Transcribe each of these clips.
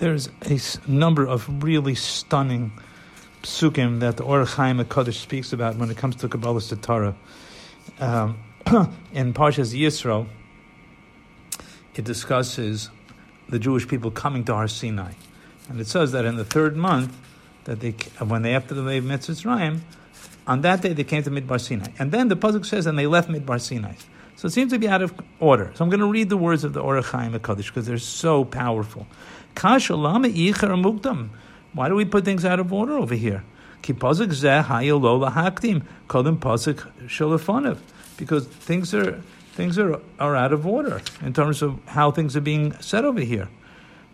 there's a number of really stunning psukim that the Or Chaim HaKadosh speaks about when it comes to Kabbalah Torah. Um, in Parshas Yisro, it discusses the Jewish people coming to Har Sinai. And it says that in the third month, that they, when they after the Lev Mitzrayim, on that day they came to Midbar Sinai. And then the Pasuk says, and they left Midbar Sinai. So it seems to be out of order. So I'm going to read the words of the Or Chaim HaKadosh because they're so powerful. Kasha lama mukdam. Why do we put things out of order over here? Ki pasuk zeh kodim pasuk shalafonav. Because things are things are, are out of order in terms of how things are being said over here.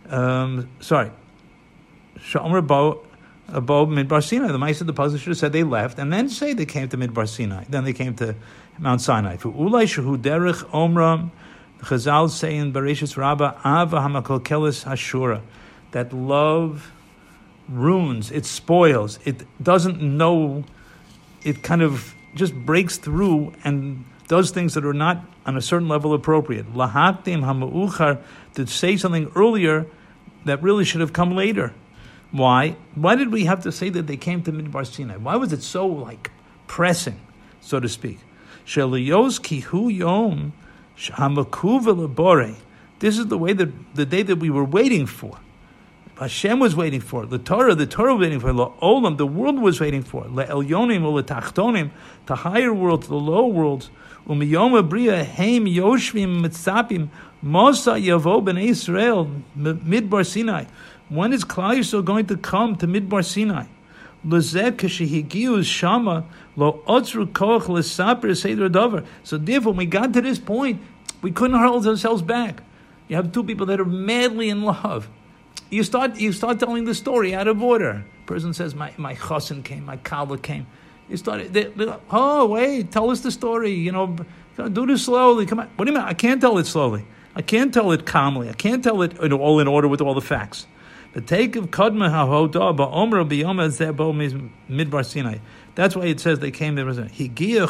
Um, sorry. Shomer bo above Midbar Sinai. The mice of the puzzle should have said they left and then say they came to Midbar Sinai. Then they came to Mount Sinai. For Ulai Derech Omram, Chazal say in Bereshis Rabbah, Ava Hamakolkelis Hashura, that love ruins, it spoils, it doesn't know, it kind of just breaks through and does things that are not on a certain level appropriate. Lahaktim Hamauchar, to say something earlier that really should have come later. Why? Why did we have to say that they came to Midbar Sinai? Why was it so like pressing, so to speak? Sheliyos yom This is the way that the day that we were waiting for. Hashem was waiting for the Torah. The Torah was waiting for the Olam. The world was waiting for le Elyonim or tachtonim, the higher world, the low worlds. Umiyom bria heim yoshvim mitzapim mosa yavo ben Israel midbar Sinai. When is Klal Yisrael going to come to Midbar Sinai? Shama lo. So therefore, when we got to this point, we couldn't hold ourselves back. You have two people that are madly in love. You start, you start telling the story out of order. Person says, "My my chassan came, my kala came." You start, they, they, oh wait, tell us the story. You know, do this slowly. Come on. What do you mean? I can't tell it slowly. I can't tell it calmly. I can't tell it all in order with all the facts. That's why it says they came there. Higia.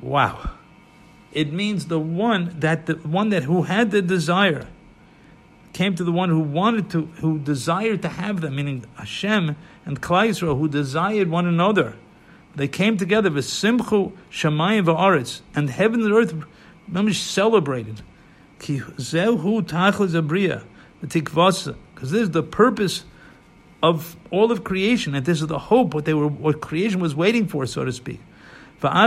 Wow. It means the one that the one that who had the desire came to the one who wanted to, who desired to have them, meaning Hashem and Klal Yisrael, who desired one another. They came together with Simchu Shemayim v'Aretz, and heaven and earth celebrated. Because this is the purpose of all of creation, and this is the hope what they were, what creation was waiting for, so to speak. And then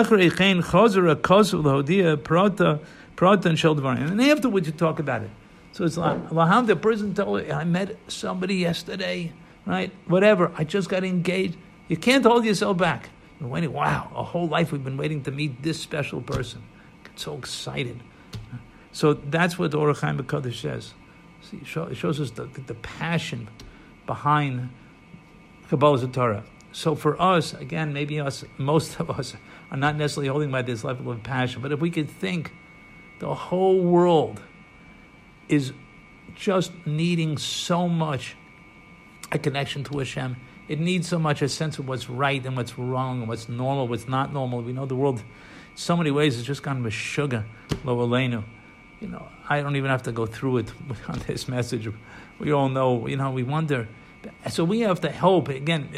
afterwards, you talk about it. So it's like the person told I met somebody yesterday, right? Whatever. I just got engaged. You can't hold yourself back. You're waiting. Wow, a whole life we've been waiting to meet this special person. Get so excited. So that's what the Or Chaim HaKadosh says. See, it shows us the, the passion behind Kabbalah Torah. So for us, again, maybe us, most of us are not necessarily holding by this level of passion, but if we could think the whole world is just needing so much a connection to Hashem. It needs so much a sense of what's right and what's wrong and what's normal, what's not normal. We know the world, so many ways, has just gone with sugar, lo you know, I don't even have to go through it on this message. We all know, you know, we wonder. So we have to hope again.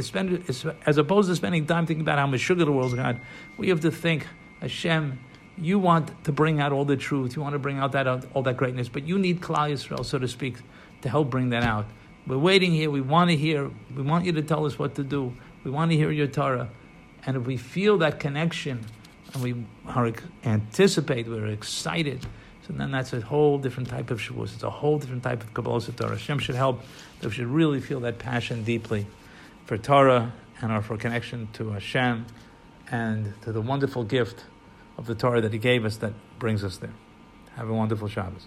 As opposed to spending time thinking about how much sugar the world's got, we have to think, Hashem, you want to bring out all the truth. You want to bring out that all that greatness, but you need Klal Yisrael, so to speak, to help bring that out. We're waiting here. We want to hear. We want you to tell us what to do. We want to hear your Torah, and if we feel that connection, and we are anticipate, we're excited and then that's a whole different type of Shavuos. It's a whole different type of Kabbalah Torah. Hashem should help that we should really feel that passion deeply for Torah and our for connection to Hashem and to the wonderful gift of the Torah that He gave us that brings us there. Have a wonderful Shabbos.